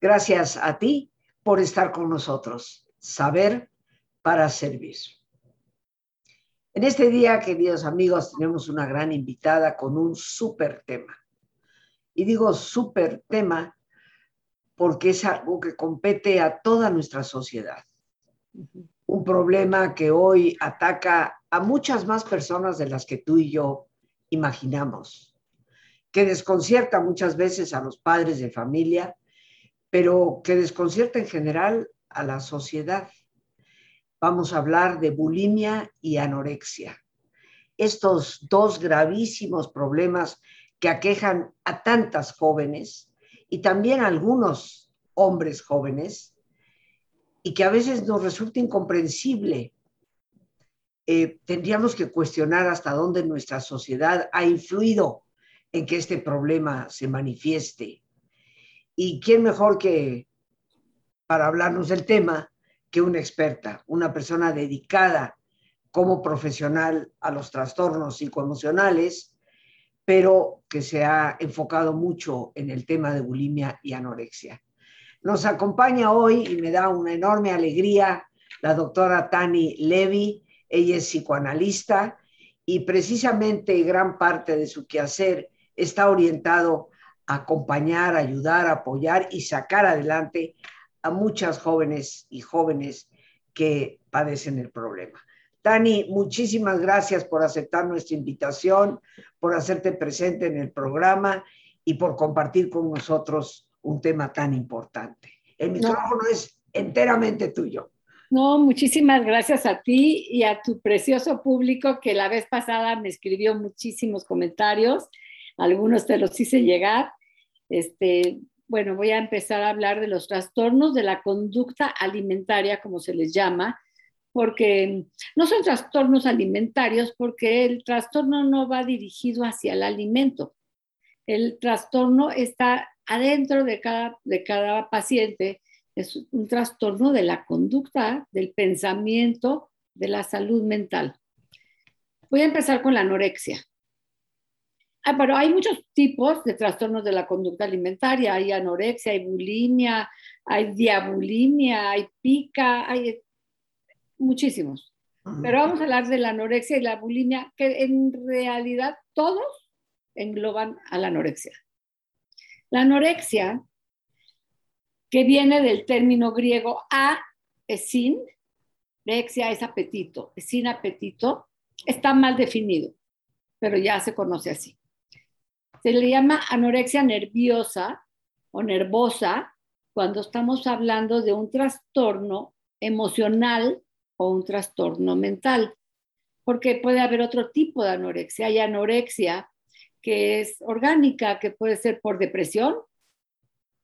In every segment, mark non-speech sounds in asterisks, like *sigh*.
Gracias a ti por estar con nosotros. Saber para servir. En este día, queridos amigos, tenemos una gran invitada con un súper tema. Y digo súper tema porque es algo que compete a toda nuestra sociedad. Un problema que hoy ataca a muchas más personas de las que tú y yo imaginamos, que desconcierta muchas veces a los padres de familia, pero que desconcierta en general a la sociedad. Vamos a hablar de bulimia y anorexia. Estos dos gravísimos problemas que aquejan a tantas jóvenes y también a algunos hombres jóvenes y que a veces nos resulta incomprensible. Eh, tendríamos que cuestionar hasta dónde nuestra sociedad ha influido en que este problema se manifieste. ¿Y quién mejor que para hablarnos del tema que una experta, una persona dedicada como profesional a los trastornos psicoemocionales, pero que se ha enfocado mucho en el tema de bulimia y anorexia. Nos acompaña hoy y me da una enorme alegría la doctora Tani Levy. Ella es psicoanalista y precisamente gran parte de su quehacer está orientado acompañar, ayudar, apoyar y sacar adelante a muchas jóvenes y jóvenes que padecen el problema. Tani, muchísimas gracias por aceptar nuestra invitación, por hacerte presente en el programa y por compartir con nosotros un tema tan importante. El micrófono es enteramente tuyo. No, muchísimas gracias a ti y a tu precioso público que la vez pasada me escribió muchísimos comentarios. Algunos te los hice llegar. Este, bueno, voy a empezar a hablar de los trastornos de la conducta alimentaria, como se les llama, porque no son trastornos alimentarios, porque el trastorno no va dirigido hacia el alimento. El trastorno está adentro de cada, de cada paciente es un trastorno de la conducta, del pensamiento, de la salud mental. Voy a empezar con la anorexia. Ah, pero hay muchos tipos de trastornos de la conducta alimentaria. Hay anorexia, hay bulimia, hay diabulimia, hay pica, hay muchísimos. Pero vamos a hablar de la anorexia y la bulimia, que en realidad todos engloban a la anorexia. La anorexia, que viene del término griego a, es sin, rexia es apetito, es sin apetito, está mal definido, pero ya se conoce así. Se le llama anorexia nerviosa o nervosa cuando estamos hablando de un trastorno emocional o un trastorno mental, porque puede haber otro tipo de anorexia. Hay anorexia que es orgánica, que puede ser por depresión,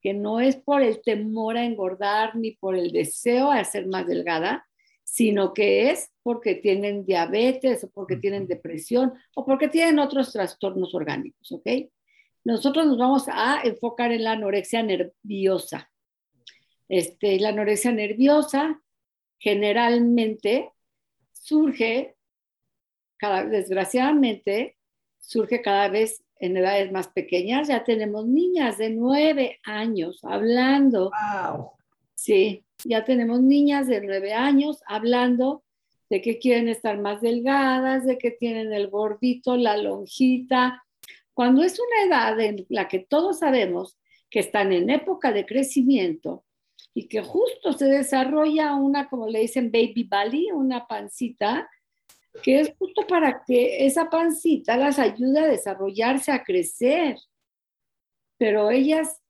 que no es por el temor a engordar ni por el deseo de ser más delgada, sino que es porque tienen diabetes o porque tienen depresión o porque tienen otros trastornos orgánicos, ¿ok? Nosotros nos vamos a enfocar en la anorexia nerviosa. Este, la anorexia nerviosa generalmente surge, cada, desgraciadamente, surge cada vez en edades más pequeñas. Ya tenemos niñas de nueve años hablando. Wow. Sí, ya tenemos niñas de nueve años hablando de que quieren estar más delgadas, de que tienen el gordito, la lonjita. Cuando es una edad en la que todos sabemos que están en época de crecimiento y que justo se desarrolla una, como le dicen, baby belly, una pancita, que es justo para que esa pancita las ayude a desarrollarse, a crecer. Pero ellas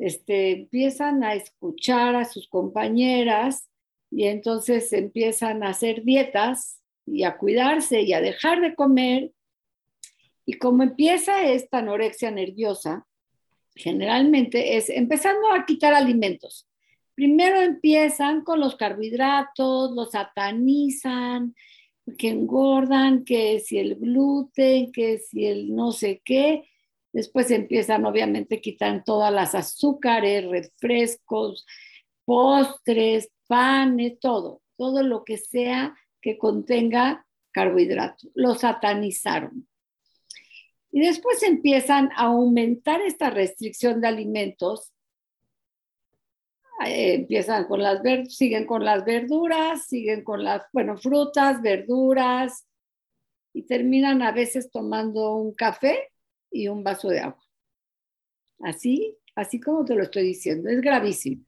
este, empiezan a escuchar a sus compañeras y entonces empiezan a hacer dietas y a cuidarse y a dejar de comer. Y como empieza esta anorexia nerviosa, generalmente es empezando a quitar alimentos. Primero empiezan con los carbohidratos, los satanizan, que engordan, que si el gluten, que si el no sé qué. Después empiezan, obviamente, quitan todas las azúcares, refrescos, postres, panes, todo, todo lo que sea que contenga carbohidratos. Lo satanizaron. Y después empiezan a aumentar esta restricción de alimentos eh, empiezan con las verduras, siguen con las verduras, siguen con las, bueno, frutas, verduras, y terminan a veces tomando un café y un vaso de agua. Así, así como te lo estoy diciendo, es gravísimo.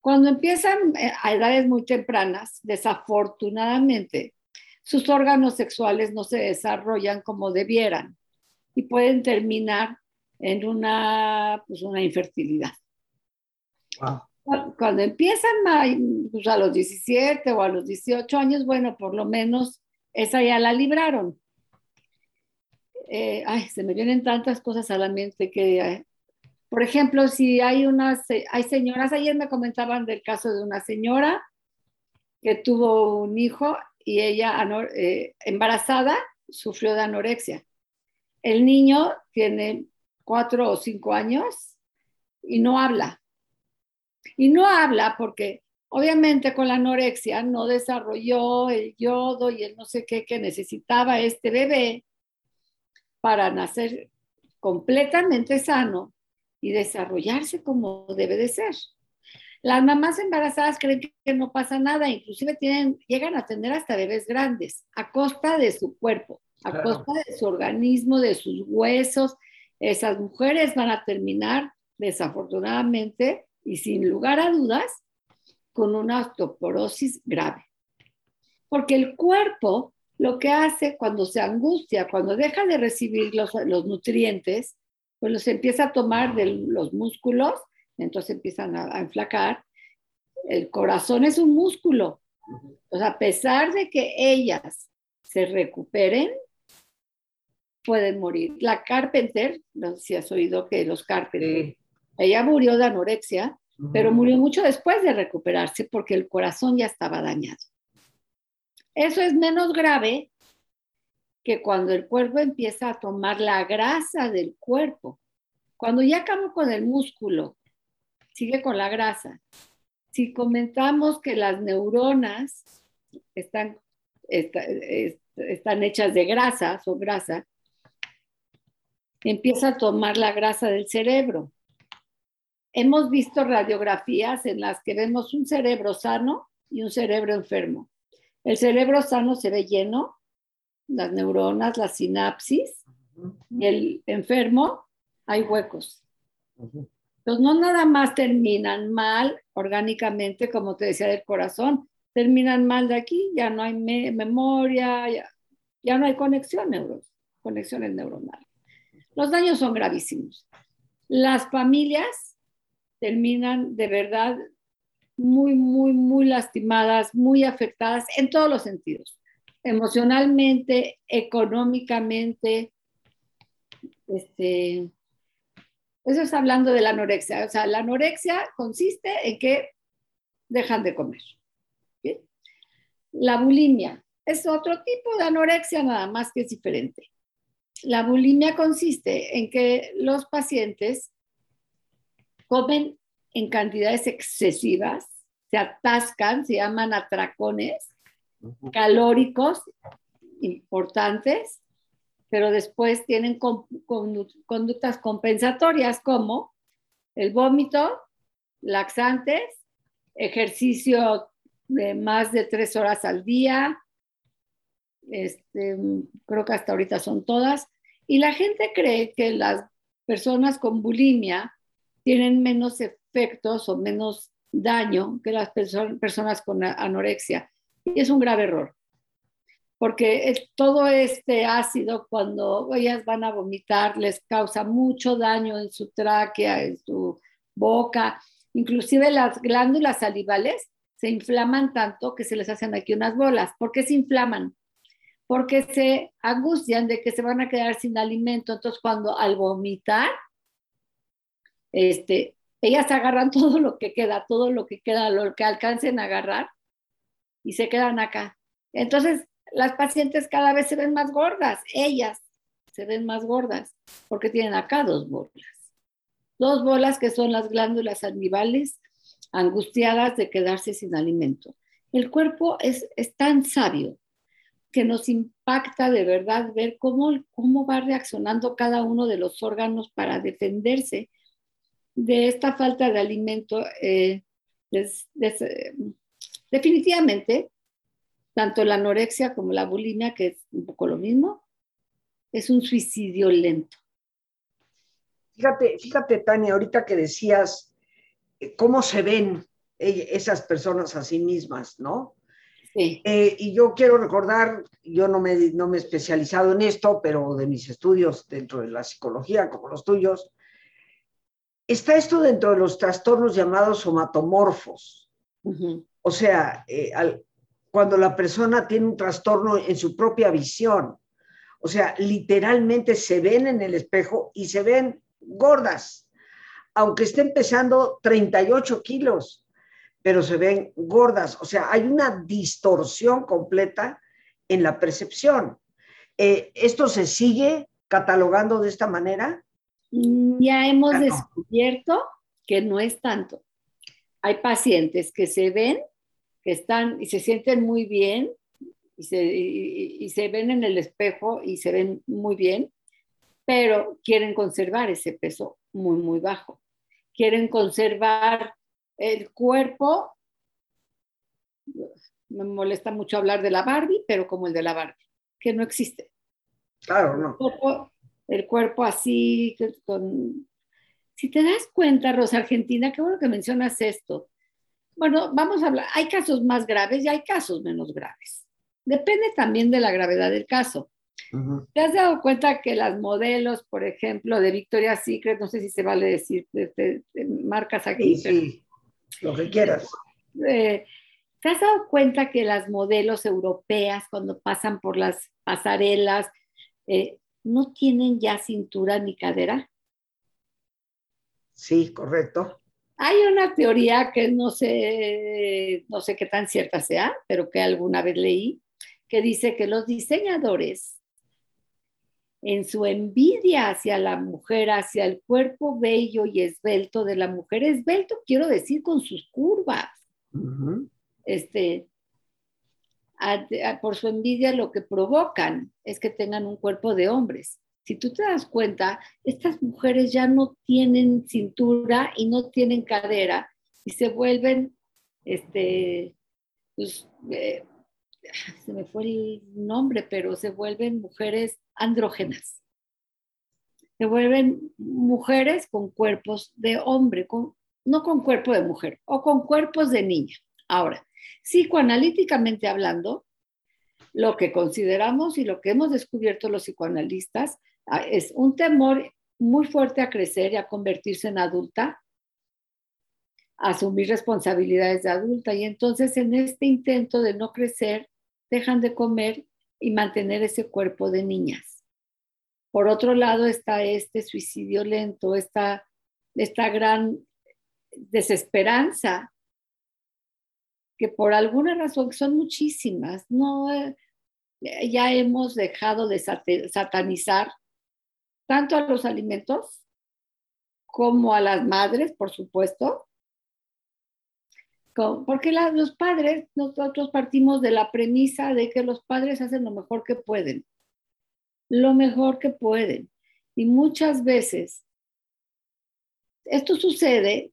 Cuando empiezan eh, a edades muy tempranas, desafortunadamente, sus órganos sexuales no se desarrollan como debieran y pueden terminar en una, pues una infertilidad. Cuando empiezan pues, a los 17 o a los 18 años, bueno, por lo menos esa ya la libraron. Eh, ay, se me vienen tantas cosas a la mente que, eh, por ejemplo, si hay unas, hay señoras, ayer me comentaban del caso de una señora que tuvo un hijo y ella eh, embarazada sufrió de anorexia. El niño tiene cuatro o cinco años y no habla. Y no habla porque obviamente con la anorexia no desarrolló el yodo y el no sé qué que necesitaba este bebé para nacer completamente sano y desarrollarse como debe de ser. Las mamás embarazadas creen que no pasa nada, inclusive tienen, llegan a tener hasta bebés grandes a costa de su cuerpo, a costa de su organismo, de sus huesos. Esas mujeres van a terminar, desafortunadamente y sin lugar a dudas, con una osteoporosis grave. Porque el cuerpo lo que hace cuando se angustia, cuando deja de recibir los, los nutrientes, pues los empieza a tomar de los músculos entonces empiezan a, enflacar. El corazón es un músculo. Sea, a pesar de que ellas se recuperen, pueden morir. La Carpenter, no sé si has oído que los Carpenter, ella murió de anorexia, pero murió mucho después de recuperarse porque el corazón ya estaba dañado. Eso es menos grave que cuando el cuerpo empieza a tomar la grasa del cuerpo. Cuando ya acabó con el músculo sigue con la grasa. Si comentamos que las neuronas están, están hechas de grasa, o grasa, empieza a tomar la grasa del cerebro. Hemos visto radiografías en las que vemos un cerebro sano y un cerebro enfermo. El cerebro sano se ve lleno, las neuronas, la sinapsis, y el enfermo hay huecos. Entonces, no nada más terminan mal orgánicamente, como te decía, del corazón, terminan mal de aquí, ya no hay memoria, ya, no hay conexión conexiones neuronales. Los daños son gravísimos. Las familias terminan de verdad muy, muy, muy lastimadas, muy afectadas en todos los sentidos, emocionalmente, económicamente, este, eso es hablando de la anorexia. O sea, la anorexia consiste en que dejan de comer. La bulimia es otro tipo de anorexia, nada más que es diferente. La bulimia consiste en que los pacientes comen en cantidades excesivas, se atascan, se llaman atracones calóricos importantes pero después tienen conductas compensatorias como el vómito, laxantes, ejercicio de más de tres horas al día, este, creo que hasta ahorita son todas, y la gente cree que las personas con bulimia tienen menos efectos o menos daño que las personas con anorexia, y es un grave error porque todo este ácido cuando ellas van a vomitar les causa mucho daño en su tráquea, en su boca, inclusive las glándulas salivales se inflaman tanto que se les hacen aquí unas bolas. ¿Por qué se inflaman? Porque se angustian de que se van a quedar sin alimento. Entonces, cuando al vomitar, este, ellas agarran *laughs* todo lo que queda, todo lo que queda, lo que alcancen agarrar y se quedan acá. Entonces, las pacientes cada vez se ven más gordas, ellas se ven más gordas porque tienen acá dos bolas. Dos bolas que son las glándulas salivales angustiadas de quedarse sin alimento. El cuerpo es, tan sabio que nos impacta de verdad ver cómo, cómo va reaccionando cada uno de los órganos para defenderse de esta falta de alimento, eh, definitivamente, tanto la anorexia como la bulimia, que es un poco lo mismo, es un suicidio lento. Fíjate, fíjate, Tania, ahorita que decías eh, cómo se ven esas personas a sí mismas, ¿no? Sí. Eh, y yo quiero recordar, yo no me, no me he especializado en esto, pero de mis estudios dentro de la psicología, como los tuyos, está esto dentro de los trastornos llamados somatomorfos. O sea, eh, cuando la persona tiene un trastorno en su propia visión, o sea, literalmente se ven en el espejo y se ven gordas, aunque estén pesando 38 kilos, pero se ven gordas. O sea, hay una distorsión completa en la percepción. Eh, ¿Esto se sigue catalogando de esta manera? Mm, ya hemos descubierto que no es tanto. Hay pacientes que se ven, que están y se sienten muy bien y se, y se ven en el espejo y se ven muy bien, pero quieren conservar ese peso muy, muy bajo. Quieren conservar el cuerpo. Me molesta mucho hablar de la Barbie, pero como el de la Barbie, que no existe. Claro, no el cuerpo así, con... Si te das cuenta, Rosa Argentina, qué bueno que mencionas esto. Bueno, vamos a hablar, hay casos más graves y hay casos menos graves. Depende también de la gravedad del caso. ¿Te has dado cuenta que las modelos, por ejemplo, de Victoria's Secret, no sé si se vale decir, de marcas aquí? Sí, lo que quieras. Eh, ¿Te has dado cuenta que las modelos europeas, cuando pasan por las pasarelas, eh, no tienen ya cintura ni cadera. Sí, correcto. Hay una teoría que no sé, no sé qué tan cierta sea, pero que alguna vez leí, que dice que los diseñadores, en su envidia hacia la mujer, hacia el cuerpo bello y esbelto de la mujer, esbelto quiero decir con sus curvas, este, por su envidia lo que provocan es que tengan un cuerpo de hombres. Si tú te das cuenta, estas mujeres ya no tienen cintura y no tienen cadera y se vuelven, este, pues, eh, se me fue el nombre, pero se vuelven mujeres andrógenas. Se vuelven mujeres con cuerpos de hombre, con, no con cuerpo de mujer, o con cuerpos de niña. Ahora, Psicoanalíticamente hablando, lo que consideramos y lo que hemos descubierto los psicoanalistas ah, es un temor muy fuerte a crecer y a convertirse en adulta, asumir responsabilidades de adulta y entonces en este intento de no crecer dejan de comer y mantener ese cuerpo de niñas. Por otro lado está este suicidio lento, esta, esta gran desesperanza que por alguna razón, son muchísimas, no, eh, ya hemos dejado de satanizar tanto a los alimentos como a las madres, por supuesto, porque los padres, nosotros partimos de la premisa de que los padres hacen lo mejor que pueden, lo mejor que pueden. Y muchas veces esto sucede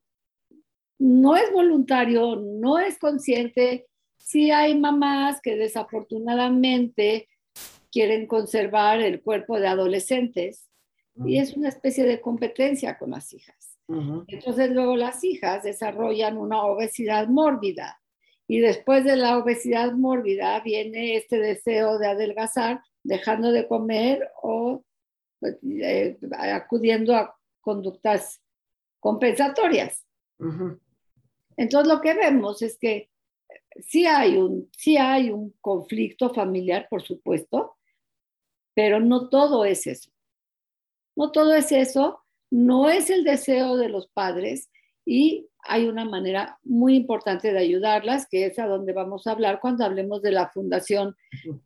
no es voluntario, no es consciente. Sí hay mamás que desafortunadamente quieren conservar el cuerpo de adolescentes y es una especie de competencia con las hijas. Entonces luego las hijas desarrollan una obesidad mórbida y después de la obesidad mórbida viene este deseo de adelgazar dejando de comer o pues, eh, acudiendo a conductas compensatorias. Entonces lo que vemos es que sí hay un, sí hay un conflicto familiar, por supuesto, pero no todo es eso. No todo es eso, no es el deseo de los padres y hay una manera muy importante de ayudarlas, que es a donde vamos a hablar cuando hablemos de la fundación,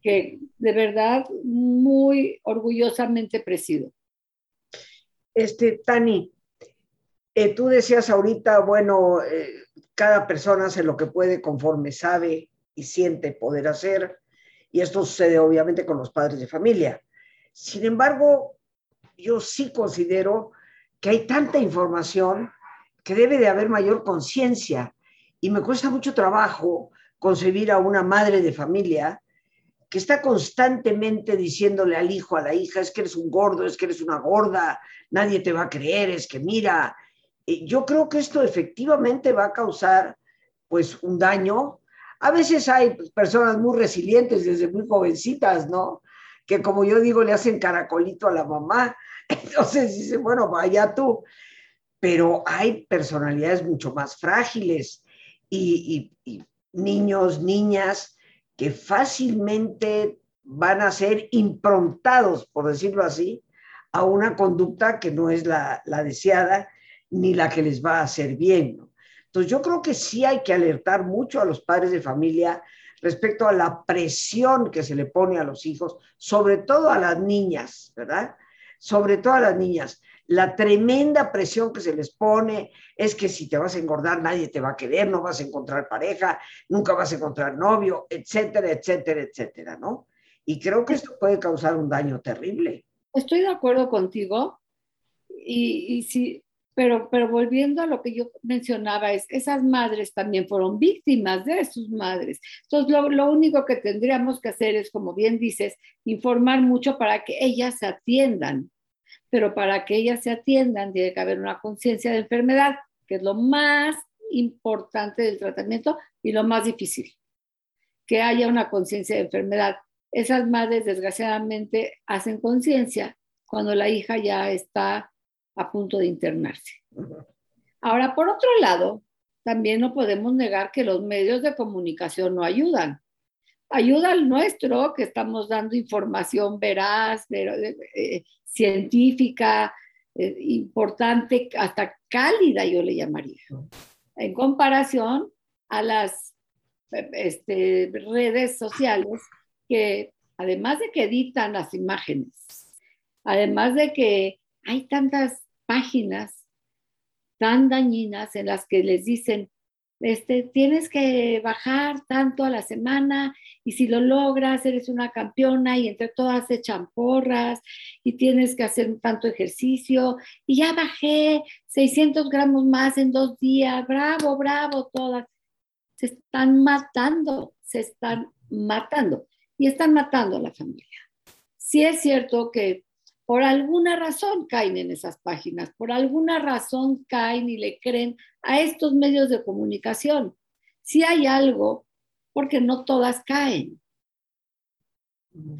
que de verdad muy orgullosamente presido. Este, Tani, eh, tú decías ahorita, bueno, eh, cada persona hace lo que puede conforme sabe y siente poder hacer, y esto sucede obviamente con los padres de familia. Sin embargo, yo sí considero que hay tanta información que debe de haber mayor conciencia y me cuesta mucho trabajo concebir a una madre de familia que está constantemente diciéndole al hijo, a la hija, es que eres un gordo, es que eres una gorda, nadie te va a creer, es que mira, yo creo que esto efectivamente va a causar pues un daño. A veces hay personas muy resilientes desde muy jovencitas, ¿no? Que como yo digo, le hacen caracolito a la mamá. *laughs* Entonces dice, bueno, vaya tú. Pero hay personalidades mucho más frágiles y, y niños, niñas que fácilmente van a ser improntados, por decirlo así, a una conducta que no es la, deseada ni la que les va a hacer bien. Entonces yo creo que sí hay que alertar mucho a los padres de familia respecto a la presión que se le pone a los hijos, sobre todo a las niñas, ¿verdad? Sobre todo a las niñas. La tremenda presión que se les pone es que si te vas a engordar nadie te va a querer, no vas a encontrar pareja, nunca vas a encontrar novio, etcétera, etcétera, etcétera, ¿no? Y creo que esto puede causar un daño terrible. Estoy de acuerdo contigo y, sí, pero, pero volviendo a lo que yo mencionaba, es, esas madres también fueron víctimas de sus madres. Entonces, lo, lo, único que tendríamos que hacer es, como bien dices, informar mucho para que ellas se atiendan. Pero para que ellas se atiendan, tiene que haber una conciencia de enfermedad, que es lo más importante del tratamiento y lo más difícil. Que haya una conciencia de enfermedad esas madres desgraciadamente hacen conciencia cuando la hija ya está a punto de internarse. Ahora, por otro lado, también no podemos negar que los medios de comunicación no ayudan. Ayuda al nuestro, que estamos dando información veraz, eh, científica, eh, importante, hasta cálida, yo le llamaría, en comparación a las este, redes sociales que además de que editan las imágenes, además de que hay tantas páginas tan dañinas en las que les dicen, este, tienes que bajar tanto a la semana y si lo logras eres una campeona y entre todas echan porras y tienes que hacer tanto ejercicio y ya bajé 600 gramos más en dos días, bravo, bravo, todas. Se están matando, se están matando y están matando a la familia. Sí es cierto que por alguna razón caen en esas páginas, por alguna razón caen y le creen a estos medios de comunicación. Sí hay algo, porque no todas caen.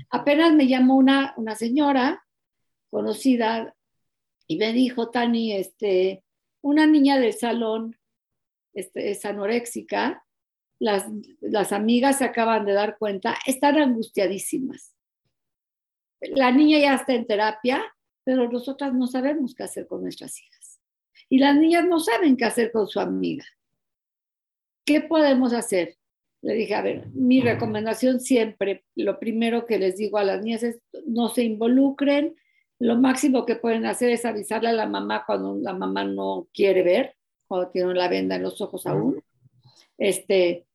Apenas me llamó una, una señora conocida y me dijo, Tani, este, una niña del salón este, es anoréxica las, las amigas se acaban de dar cuenta, están angustiadísimas. La niña ya está en terapia, pero nosotras no sabemos qué hacer con nuestras hijas. Y las niñas no saben qué hacer con su amiga. ¿Qué podemos hacer? Le dije, a ver, mi recomendación siempre, lo primero que les digo a las niñas es no se involucren. Lo máximo que pueden hacer es avisarle a la mamá cuando la mamá no quiere ver, cuando tiene la venda en los ojos aún. Este,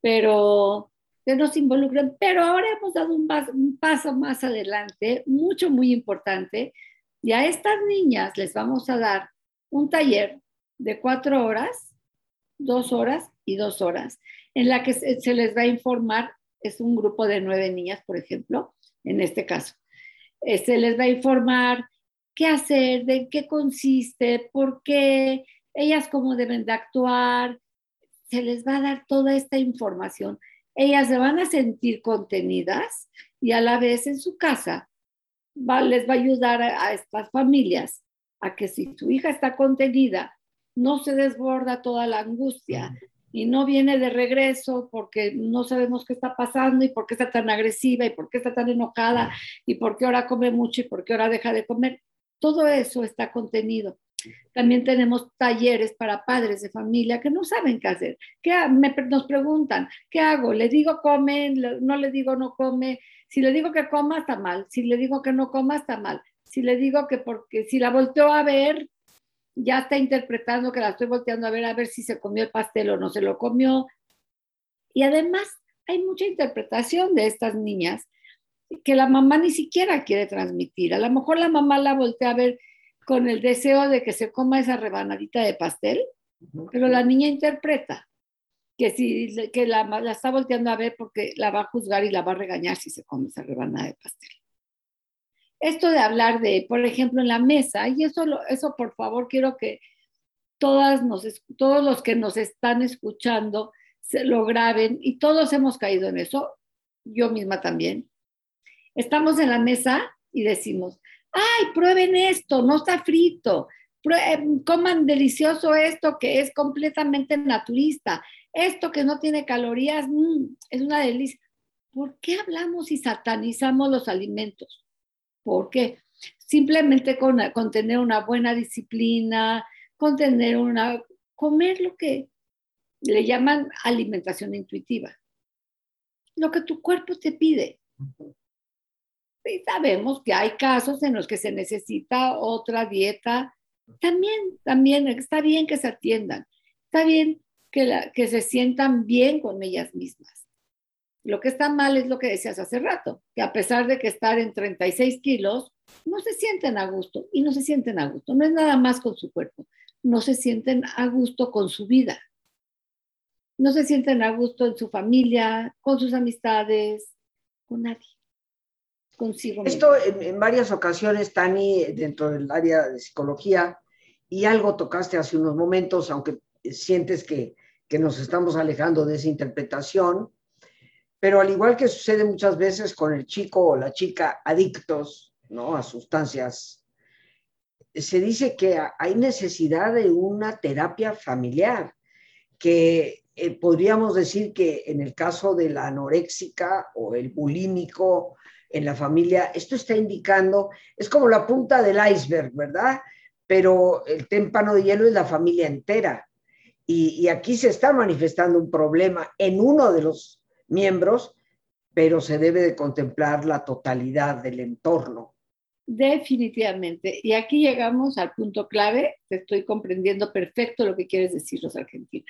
pero que nos involucren. Pero ahora hemos dado un, un paso más adelante, mucho, muy importante, y a estas niñas les vamos a dar un taller de cuatro horas, dos horas y dos horas, en la que se les va a informar, es un grupo de nueve niñas, por ejemplo, en este caso. Eh, se les va a informar qué hacer, de qué consiste, por qué, ellas cómo deben de actuar, se les va a dar toda esta información. Ellas se van a sentir contenidas y a la vez en su casa les va a ayudar a, estas familias a que si su hija está contenida, no se desborda toda la angustia y no viene de regreso porque no sabemos qué está pasando y por qué está tan agresiva y por qué está tan enojada y por qué ahora come mucho y por qué ahora deja de comer. Todo eso está contenido. También tenemos talleres para padres de familia que no saben qué hacer. ¿Qué, nos preguntan, ¿qué hago? ¿Le digo come? ¿No le digo no come? Si le digo que coma, está mal. Si le digo que no coma, está mal. Si le digo que porque si la volteó a ver, ya está interpretando que la estoy volteando a ver a ver si se comió el pastel o no se lo comió. Y además hay mucha interpretación de estas niñas que la mamá ni siquiera quiere transmitir. A lo mejor la mamá la voltea a ver con el deseo de que se coma esa rebanadita de pastel, pero la niña interpreta que si que la, la, está volteando a ver porque la va a juzgar y la va a regañar si se come esa rebanada de pastel. Esto de hablar de, por ejemplo, en la mesa, y eso, eso por favor quiero que todas nos, todos los que nos están escuchando se lo graben y todos hemos caído en eso, yo misma también. Estamos en la mesa y decimos, ay, prueben esto, no está frito, eh, coman delicioso esto que es completamente naturista, esto que no tiene calorías, mm, es una delicia. ¿Por qué hablamos y satanizamos los alimentos? ¿Por qué? Simplemente con, con tener una buena disciplina, con tener una, comer lo que le llaman alimentación intuitiva, lo que tu cuerpo te pide. Y sabemos que hay casos en los que se necesita otra dieta. También, también está bien que se atiendan. Está bien que, que se sientan bien con ellas mismas. Lo que está mal es lo que decías hace rato, que a pesar de que estar en 36 kilos, no se sienten a gusto y no se sienten a gusto. No es nada más con su cuerpo, no se sienten a gusto con su vida. No se sienten a gusto en su familia, con sus amistades, con nadie. Consigo Esto en, varias ocasiones, Tani, dentro del área de psicología, y algo tocaste hace unos momentos, aunque sientes que, que nos estamos alejando de esa interpretación, pero al igual que sucede muchas veces con el chico o la chica adictos ¿no? a sustancias se dice que hay necesidad de una terapia familiar, que eh, podríamos decir que en el caso de la anoréxica o el bulímico en la familia, esto está indicando, es como la punta del iceberg, ¿verdad? Pero el témpano de hielo es la familia entera. y aquí se está manifestando un problema en uno de los miembros, pero se debe de contemplar la totalidad del entorno. Definitivamente. Y aquí llegamos al punto clave. Te estoy comprendiendo perfecto lo que quieres decir los argentinos.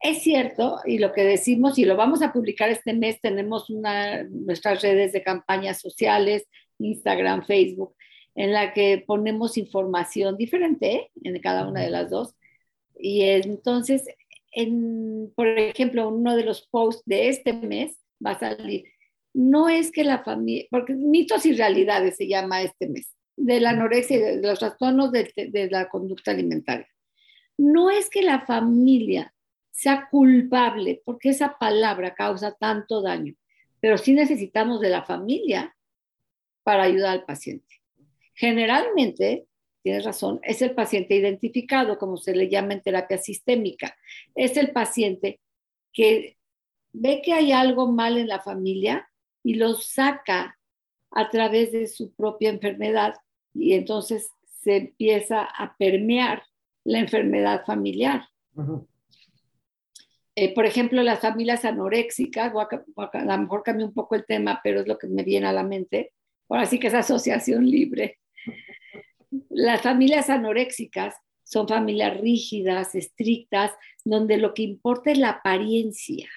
Es cierto, y lo que decimos, y lo vamos a publicar este mes, tenemos una, nuestras redes de campañas sociales, Instagram, Facebook, en la que ponemos información diferente en cada una de las dos. Y entonces, en, por ejemplo, uno de los posts de este mes va a salir no es que la familia, porque mitos y realidades se llama este mes, de la anorexia y de los trastornos de, la conducta alimentaria. No es que la familia sea culpable, porque esa palabra causa tanto daño, pero sí necesitamos de la familia para ayudar al paciente. Generalmente, tienes razón, es el paciente identificado, como se le llama en terapia sistémica. Es el paciente que ve que hay algo mal en la familia y los saca a través de su propia enfermedad y entonces se empieza a permear la enfermedad familiar. Eh, por ejemplo, las familias anoréxicas, a, lo mejor cambia un poco el tema, pero es lo que me viene a la mente. Ahora sí que es asociación libre. Las familias anoréxicas son familias rígidas, estrictas, donde lo que importa es la apariencia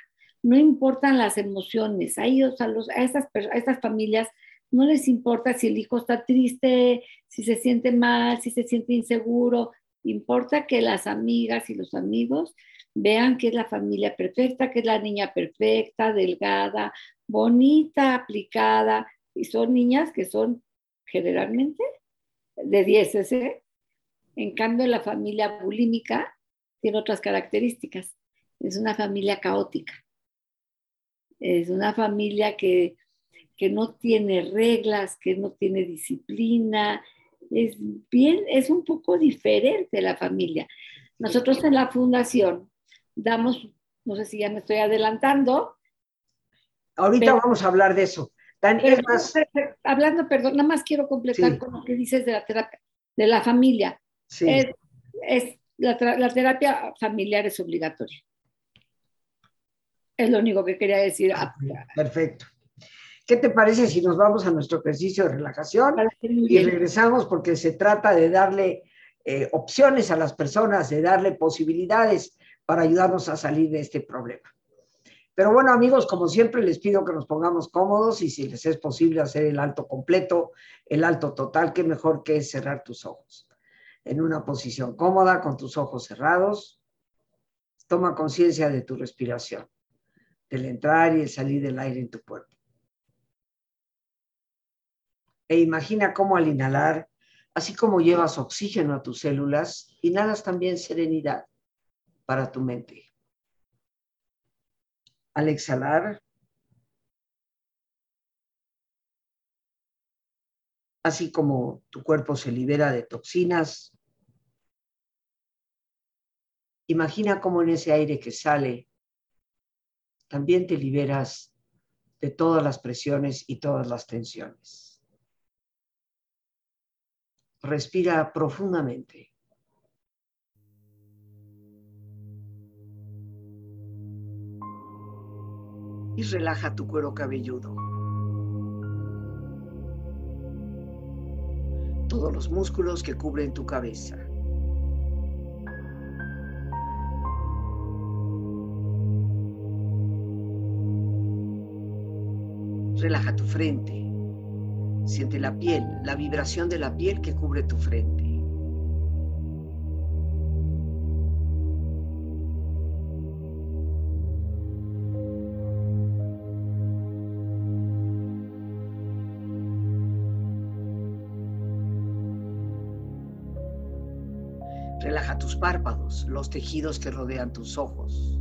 no importan las emociones. A ellos, a, los, a, estas, a estas familias, no les importa si el hijo está triste, si se siente mal, si se siente inseguro. Importa que las amigas y los amigos vean que es la familia perfecta, que es la niña perfecta, delgada, bonita, aplicada. Y son niñas que son generalmente de 10 ¿eh? En cambio, la familia bulímica tiene otras características. Es una familia caótica es una familia que, no tiene reglas, que no tiene disciplina, es bien, es un poco diferente la familia. Nosotros en la fundación damos, no sé si ya me estoy adelantando. Ahorita vamos a hablar de eso. hablando, perdón, nada más quiero completar con lo que dices de la terapia, de la familia. Es, la terapia familiar es obligatoria. Es lo único que quería decir. Ah, perfecto. ¿Qué te parece si nos vamos a nuestro ejercicio de relajación y regresamos porque se trata de darle eh, opciones a las personas, de darle posibilidades para ayudarnos a salir de este problema? Pero bueno, amigos, como siempre, les pido que nos pongamos cómodos y si les es posible hacer el alto completo, el alto total, qué mejor que es cerrar tus ojos. En una posición cómoda, con tus ojos cerrados, toma conciencia de tu respiración, del entrar y el salir del aire en tu cuerpo. E imagina cómo al inhalar, así como llevas oxígeno a tus células, inhalas también serenidad para tu mente. Al exhalar, así como tu cuerpo se libera de toxinas, imagina cómo en ese aire que sale, también te liberas de todas las presiones y todas las tensiones. Respira profundamente. y relaja tu cuero cabelludo. Todos los músculos que cubren tu cabeza. Relaja tu frente. Siente la piel, la vibración de la piel que cubre tu frente. tus párpados, los tejidos que rodean tus ojos.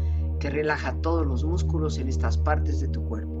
que relaja todos los músculos en estas partes de tu cuerpo.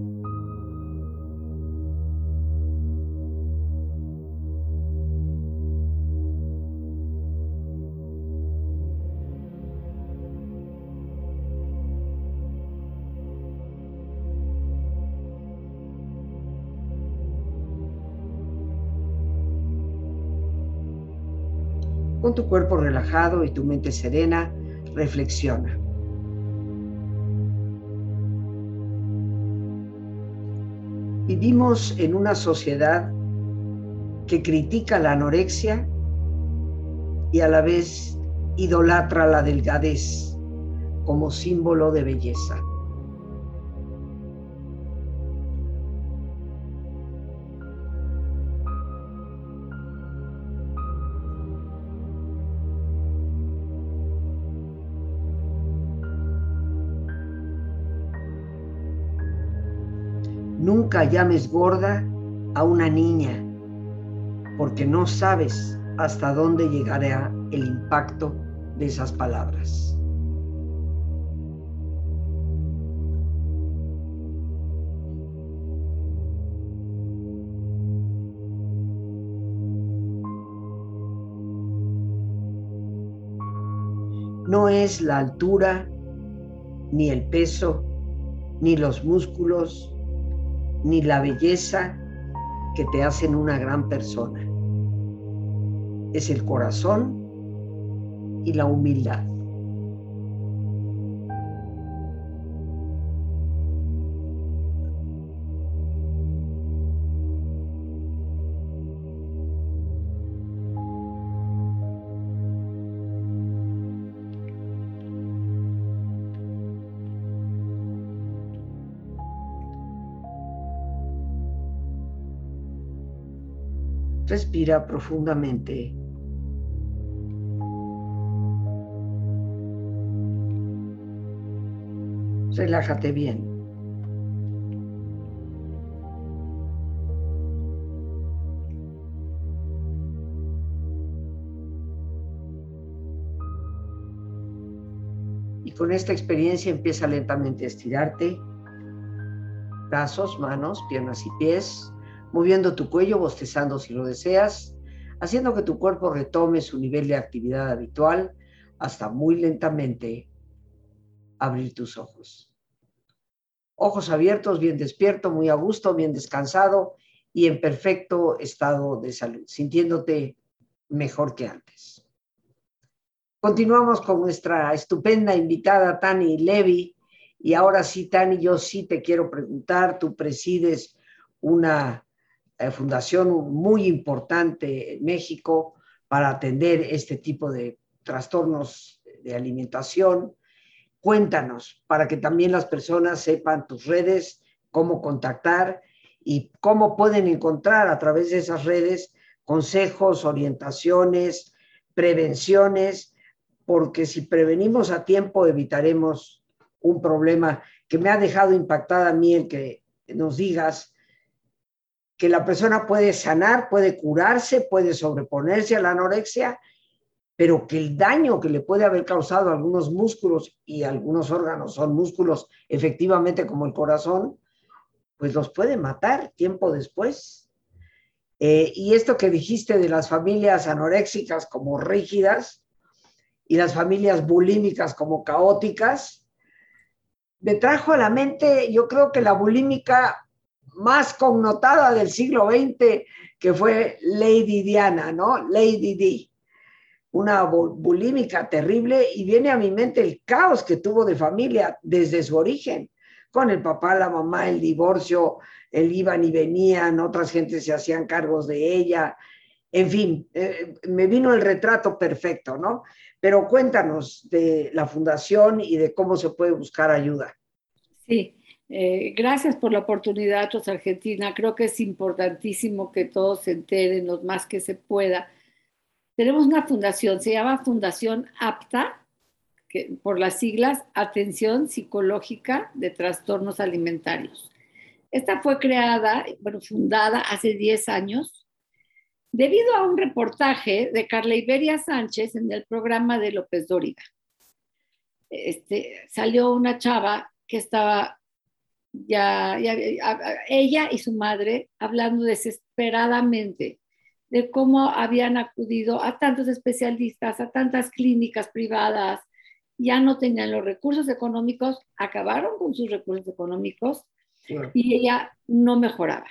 Con tu cuerpo relajado y tu mente serena, reflexiona. Vivimos en una sociedad que critica la anorexia y a la vez idolatra la delgadez como símbolo de belleza. Nunca llames gorda a una niña, porque no sabes hasta dónde llegará el impacto de esas palabras. No es la altura, ni el peso, ni los músculos, ni la belleza que te hacen una gran persona. Es el corazón y la humildad. Respira profundamente. Relájate bien. Y con esta experiencia empieza lentamente a estirarte. Brazos, manos, piernas y pies moviendo tu cuello, bostezando si lo deseas, haciendo que tu cuerpo retome su nivel de actividad habitual hasta muy lentamente abrir tus ojos. Ojos abiertos, bien despierto, muy a gusto, bien descansado y en perfecto estado de salud, sintiéndote mejor que antes. Continuamos con nuestra estupenda invitada Tani Levy. Y ahora sí, Tani, yo sí te quiero preguntar, tú presides una fundación muy importante en México para atender este tipo de trastornos de alimentación. Cuéntanos para que también las personas sepan tus redes, cómo contactar y cómo pueden encontrar a través de esas redes consejos, orientaciones, prevenciones, porque si prevenimos a tiempo evitaremos un problema que me ha dejado impactada a mí el que nos digas que la persona puede sanar, puede curarse, puede sobreponerse a la anorexia, pero que el daño que le puede haber causado a algunos músculos y algunos órganos son músculos efectivamente como el corazón, pues los puede matar tiempo después. Eh, y esto que dijiste de las familias anoréxicas como rígidas y las familias bulímicas como caóticas, me trajo a la mente, yo creo que la bulímica más connotada del siglo XX, que fue Lady Diana, ¿no? Lady D. Una bulímica terrible y viene a mi mente el caos que tuvo de familia desde su origen, con el papá, la mamá, el divorcio, el iban y venían, otras gentes se hacían cargos de ella En fin, eh, me vino el retrato perfecto, ¿no? Pero cuéntanos de la fundación y de cómo se puede buscar ayuda. Sí, eh, gracias por la oportunidad, Rosa Argentina. Creo que es importantísimo que todos se enteren lo más que se pueda. Tenemos una fundación, se llama Fundación APTA, que, por las siglas Atención Psicológica de Trastornos Alimentarios. Esta fue creada, bueno, fundada hace 10 años debido a un reportaje de Carla Iberia Sánchez en el programa de López Dóriga. Este, salió una chava que estaba ya, ella y su madre hablando desesperadamente de cómo habían acudido a tantos especialistas, a tantas clínicas privadas, ya no tenían los recursos económicos, acabaron con sus recursos económicos y ella no mejoraba.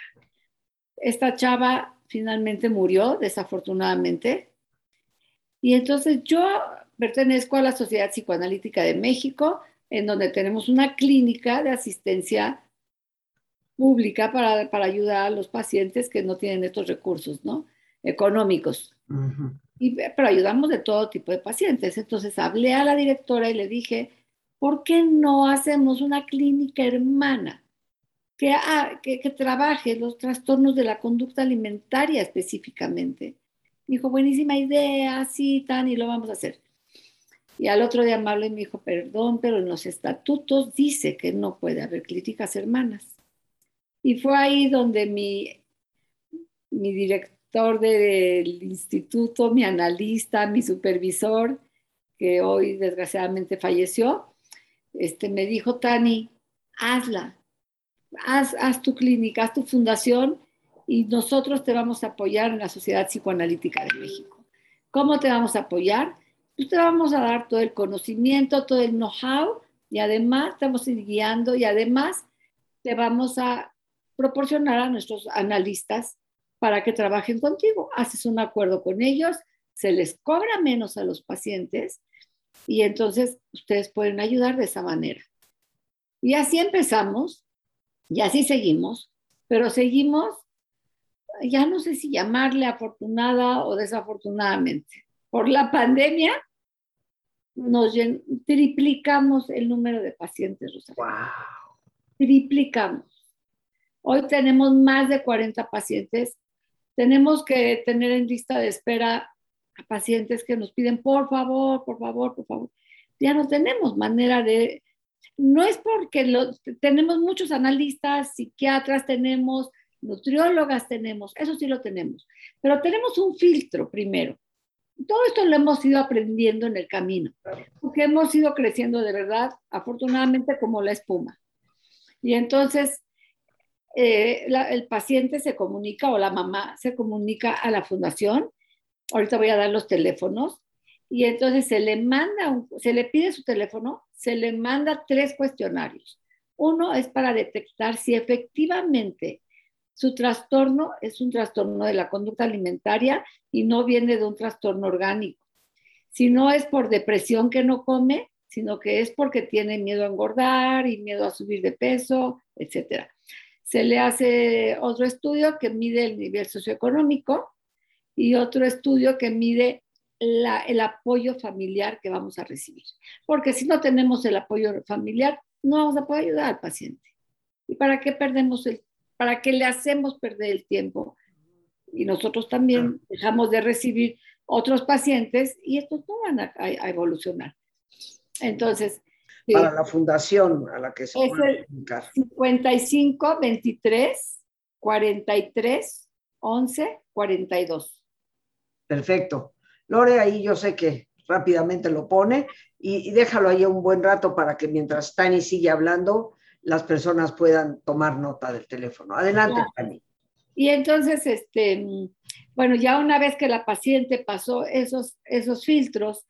Esta chava finalmente murió, desafortunadamente. Y entonces yo pertenezco a la Sociedad Psicoanalítica de México, en donde tenemos una clínica de asistencia pública para, ayudar a los pacientes que no tienen estos recursos, ¿no? Económicos. y, pero ayudamos de todo tipo de pacientes. Entonces hablé a la directora y le dije, ¿por qué no hacemos una clínica hermana? que, que, trabaje los trastornos de la conducta alimentaria específicamente. Me dijo, buenísima idea, sí, tan, y lo vamos a hacer. Y al otro día me habló y me dijo, perdón, pero en los estatutos dice que no puede haber críticas hermanas. Y fue ahí donde mi, mi director del instituto, mi analista, mi supervisor, que hoy desgraciadamente falleció, este, me dijo, Tani, hazla, haz, tu clínica, haz tu fundación y nosotros te vamos a apoyar en la Sociedad Psicoanalítica de México. ¿Cómo te vamos a apoyar? Pues te vamos a dar todo el conocimiento, todo el know-how y además ir guiando y además te vamos a proporcionar a nuestros analistas para que trabajen contigo. Haces un acuerdo con ellos, se les cobra menos a los pacientes y entonces ustedes pueden ayudar de esa manera. Y así empezamos y así seguimos, pero seguimos, ya no sé si llamarle afortunada o desafortunadamente. Por la pandemia nos triplicamos el número de pacientes, Wow. Triplicamos. Hoy tenemos más de 40 pacientes. Tenemos que tener en lista de espera a pacientes que nos piden, por favor, por favor, por favor. Ya no tenemos manera de no es porque tenemos muchos analistas, psiquiatras tenemos, nutriólogas tenemos, eso sí lo tenemos, pero tenemos un filtro primero. Todo esto lo hemos ido aprendiendo en el camino, porque hemos ido creciendo de verdad, afortunadamente, como la espuma. Y entonces, eh, el paciente se comunica o la mamá se comunica a la fundación. Ahorita voy a dar los teléfonos y entonces se le manda, se le pide su teléfono, se le manda tres cuestionarios. Uno es para detectar si efectivamente su trastorno es un trastorno de la conducta alimentaria y no viene de un trastorno orgánico. Si no es por depresión que no come, sino que es porque tiene miedo a engordar y miedo a subir de peso, etc. Se le hace otro estudio que mide el nivel socioeconómico y otro estudio que mide el apoyo familiar que vamos a recibir. Porque si no tenemos el apoyo familiar, no vamos a poder ayudar al paciente. ¿Y para qué perdemos el, para qué le hacemos perder el tiempo? Y nosotros también dejamos de recibir otros pacientes y estos no van a, evolucionar. Entonces, para la fundación a la que se es el 55 23 43 11 42. Perfecto. Lore ahí yo sé que rápidamente lo pone y, déjalo ahí un buen rato para que mientras Tani sigue hablando, las personas puedan tomar nota del teléfono. Adelante, Tani. Y entonces, este, bueno, ya una vez que la paciente pasó esos, esos filtros,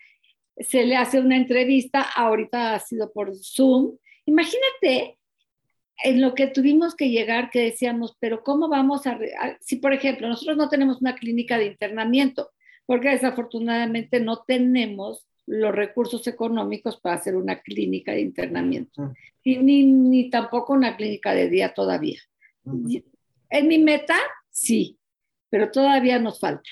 se le hace una entrevista, ahorita ha sido por Zoom. Imagínate en lo que tuvimos que llegar, que decíamos, pero ¿cómo vamos a, si por ejemplo nosotros no tenemos una clínica de internamiento, porque desafortunadamente no tenemos los recursos económicos para hacer una clínica de internamiento, y ni, ni tampoco una clínica de día todavía. En mi meta, sí, pero todavía nos falta.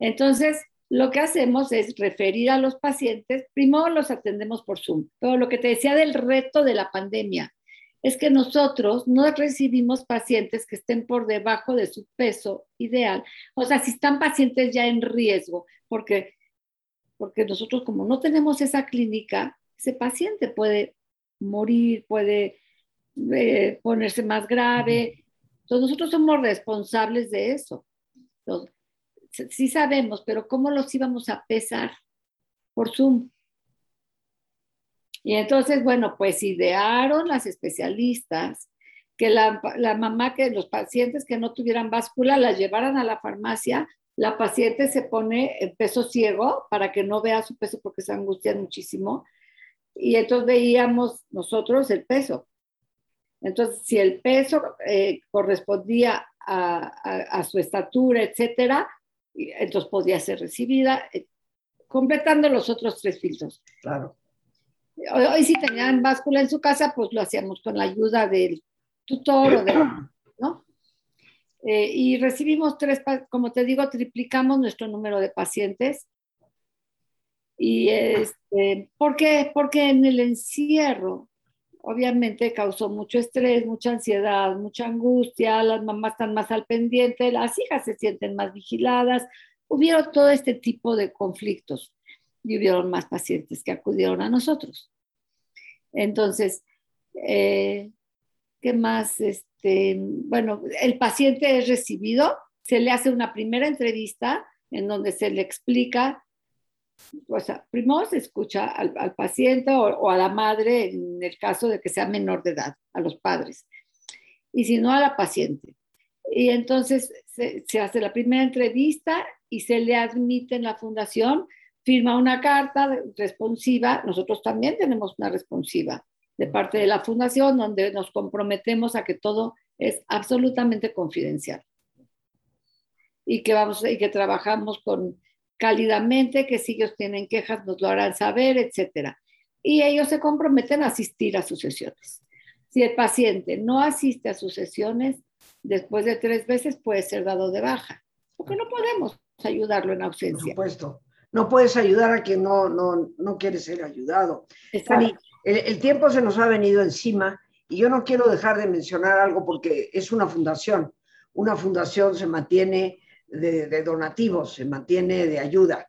Entonces, lo que hacemos es referir a los pacientes, primero los atendemos por Zoom, pero lo que te decía del reto de la pandemia es que nosotros no recibimos pacientes que estén por debajo de su peso ideal, o sea, si están pacientes ya en riesgo, porque, porque nosotros como no tenemos esa clínica, ese paciente puede morir, puede eh, ponerse más grave, entonces nosotros somos responsables de eso. Entonces, sí sabemos, pero ¿cómo los íbamos a pesar? Por Zoom. Y entonces, bueno, pues idearon las especialistas que la, mamá, que los pacientes que no tuvieran báscula la llevaran a la farmacia, la paciente se pone en peso ciego para que no vea su peso porque se angustia muchísimo. Y entonces veíamos nosotros el peso. Entonces, si el peso eh, correspondía a, a, su estatura, etcétera, entonces podía ser recibida, eh, completando los otros tres filtros. Claro. Hoy, si tenían báscula en su casa, pues lo hacíamos con la ayuda del tutor o de. *clears throat* Eh, y recibimos tres, como te digo, triplicamos nuestro número de pacientes. Y este, ¿por qué? Porque en el encierro, obviamente causó mucho estrés, mucha ansiedad, mucha angustia, las mamás están más al pendiente, las hijas se sienten más vigiladas, hubieron todo este tipo de conflictos y hubieron más pacientes que acudieron a nosotros. Entonces, eh, ¿qué más? Este, bueno, el paciente es recibido, se le hace una primera entrevista en donde se le explica, o sea, primero se escucha al, paciente o, a la madre en el caso de que sea menor de edad, a los padres, y si no a la paciente. Y entonces se, se hace la primera entrevista y se le admite en la fundación firma una carta responsiva, nosotros también tenemos una responsiva de parte de la fundación donde nos comprometemos a que todo es absolutamente confidencial y que vamos y que trabajamos con cálidamente, que si ellos tienen quejas nos lo harán saber, etcétera. Y ellos se comprometen a asistir a sus sesiones. Si el paciente no asiste a sus sesiones, después de tres veces puede ser dado de baja, porque no podemos ayudarlo en ausencia. Por supuesto no puedes ayudar a quien no, no, no quiere ser ayudado. El, tiempo se nos ha venido encima y yo no quiero dejar de mencionar algo porque es una fundación. Una fundación se mantiene de, donativos, se mantiene de ayuda.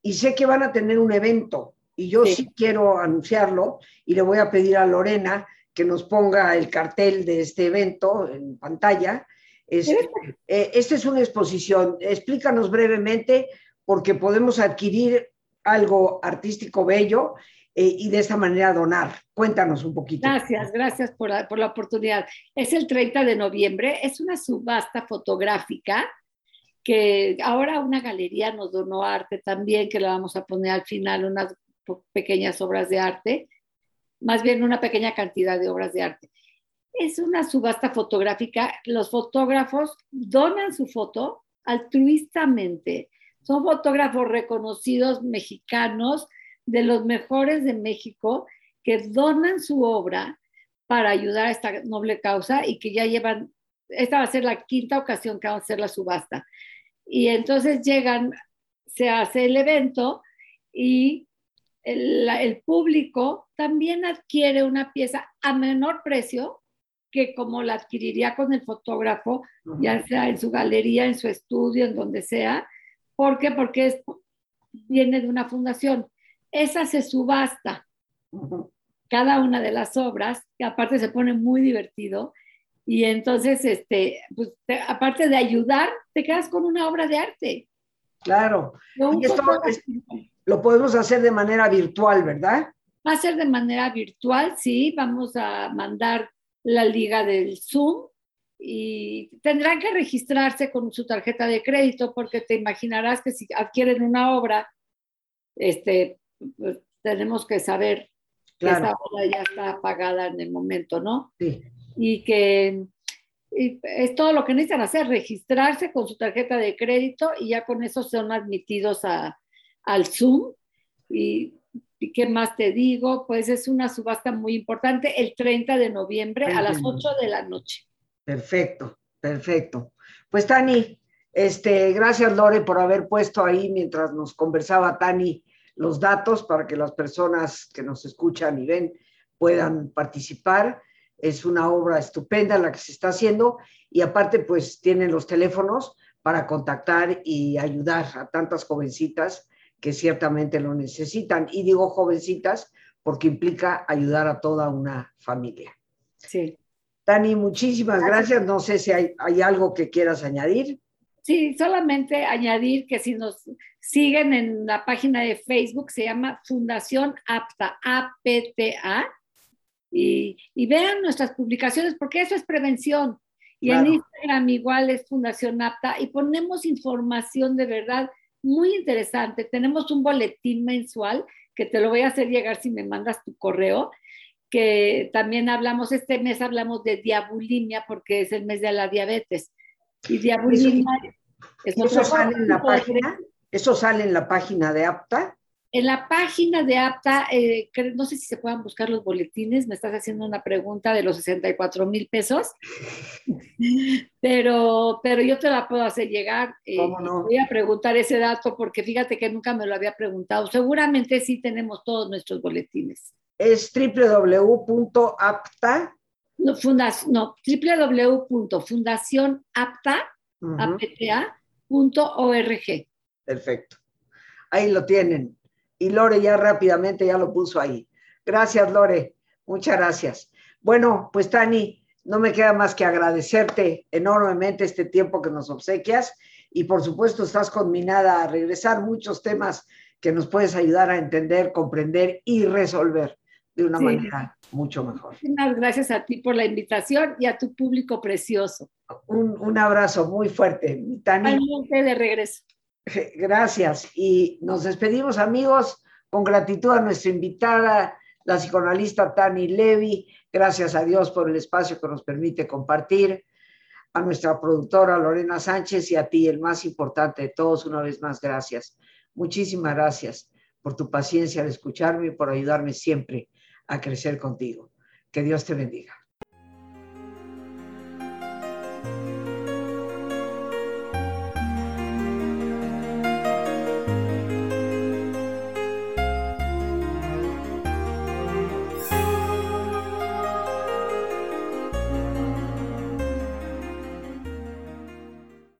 Y sé que van a tener un evento y yo sí. quiero anunciarlo y le voy a pedir a Lorena que nos ponga el cartel de este evento en pantalla. Este, eh, esta es una exposición. Explícanos brevemente porque podemos adquirir algo artístico bello eh, y de esta manera donar. Cuéntanos un poquito. Gracias, gracias por la, por la oportunidad. Es el 30 de noviembre, es una subasta fotográfica que ahora una galería nos donó arte también, que la vamos a poner al final, unas pequeñas obras de arte, más bien una pequeña cantidad de obras de arte. Es una subasta fotográfica, los fotógrafos donan su foto altruistamente son fotógrafos reconocidos mexicanos, de los mejores de México, que donan su obra para ayudar a esta noble causa y que ya llevan, esta va a ser la quinta ocasión que vamos a hacer la subasta. Y entonces llegan, se hace el evento y el, público también adquiere una pieza a menor precio que como la adquiriría con el fotógrafo, ya sea en su galería, en su estudio, en donde sea, ¿Por qué? Porque viene de una fundación. Esa se subasta. Cada una de las obras, que aparte se pone muy divertido. Y entonces, este, pues, aparte de ayudar, te quedas con una obra de arte. Claro. Y esto lo podemos hacer de manera virtual, ¿verdad? Va a ser de manera virtual, sí. Vamos a mandar la liga del Zoom y tendrán que registrarse con su tarjeta de crédito porque te imaginarás que si adquieren una obra, este, pues, tenemos que saber que esa obra ya está pagada en el momento, ¿no? Sí. Y que es todo lo que necesitan hacer, registrarse con su tarjeta de crédito y ya con eso son admitidos a, al Zoom. Y, qué más te digo? Pues es una subasta muy importante el 30 de noviembre a las 8 de la noche. Perfecto, perfecto. Pues Tani, Este, gracias, Lore, por haber puesto ahí mientras nos conversaba Tani los datos para que las personas que nos escuchan y ven puedan participar. Es una obra estupenda la que se está haciendo y aparte pues tienen los teléfonos para contactar y ayudar a tantas jovencitas que ciertamente lo necesitan. Y digo jovencitas porque implica ayudar a toda una familia. Sí. Tani, muchísimas gracias. No sé si hay, hay algo que quieras añadir. Sí, solamente añadir que si nos siguen en la página de Facebook, se llama Fundación APTA, APTA, y, y vean nuestras publicaciones, porque eso es prevención. Y en Instagram igual es Fundación APTA, y ponemos información de verdad muy interesante. Tenemos un boletín mensual que te lo voy a hacer llegar si me mandas tu correo, que también hablamos, este mes hablamos de diabulimia porque es el mes de la diabetes. Y diabulimia... ¿Eso, sale en la página? ¿Eso sale en la página de APTA? En la página de APTA, eh, no sé si se puedan buscar los boletines, me estás haciendo una pregunta de los 64 mil pesos, *laughs* pero, pero yo te la puedo hacer llegar. Eh, ¿Cómo no? Voy a preguntar ese dato porque fíjate que nunca me lo había preguntado. Seguramente sí tenemos todos nuestros boletines. Es www.apta. No, no www.fundacionapta.org. Perfecto. Ahí lo tienen y Lore ya rápidamente ya lo puso ahí. Gracias, Lore. Muchas gracias. Bueno, pues Tani, no me queda más que agradecerte enormemente este tiempo que nos obsequias y por supuesto estás conminada a regresar muchos temas que nos puedes ayudar a entender, comprender y resolver de una manera mucho mejor. Muchas gracias a ti por la invitación y a tu público precioso. Un, abrazo muy fuerte, Tani. de regreso. Gracias. Y nos despedimos, amigos, con gratitud a nuestra invitada, la psicoanalista Tani Levy. Gracias a Dios por el espacio que nos permite compartir. A nuestra productora Lorena Sánchez y a ti, el más importante de todos, una vez más, gracias. Muchísimas gracias por tu paciencia al escucharme y por ayudarme siempre a crecer contigo. Que Dios te bendiga.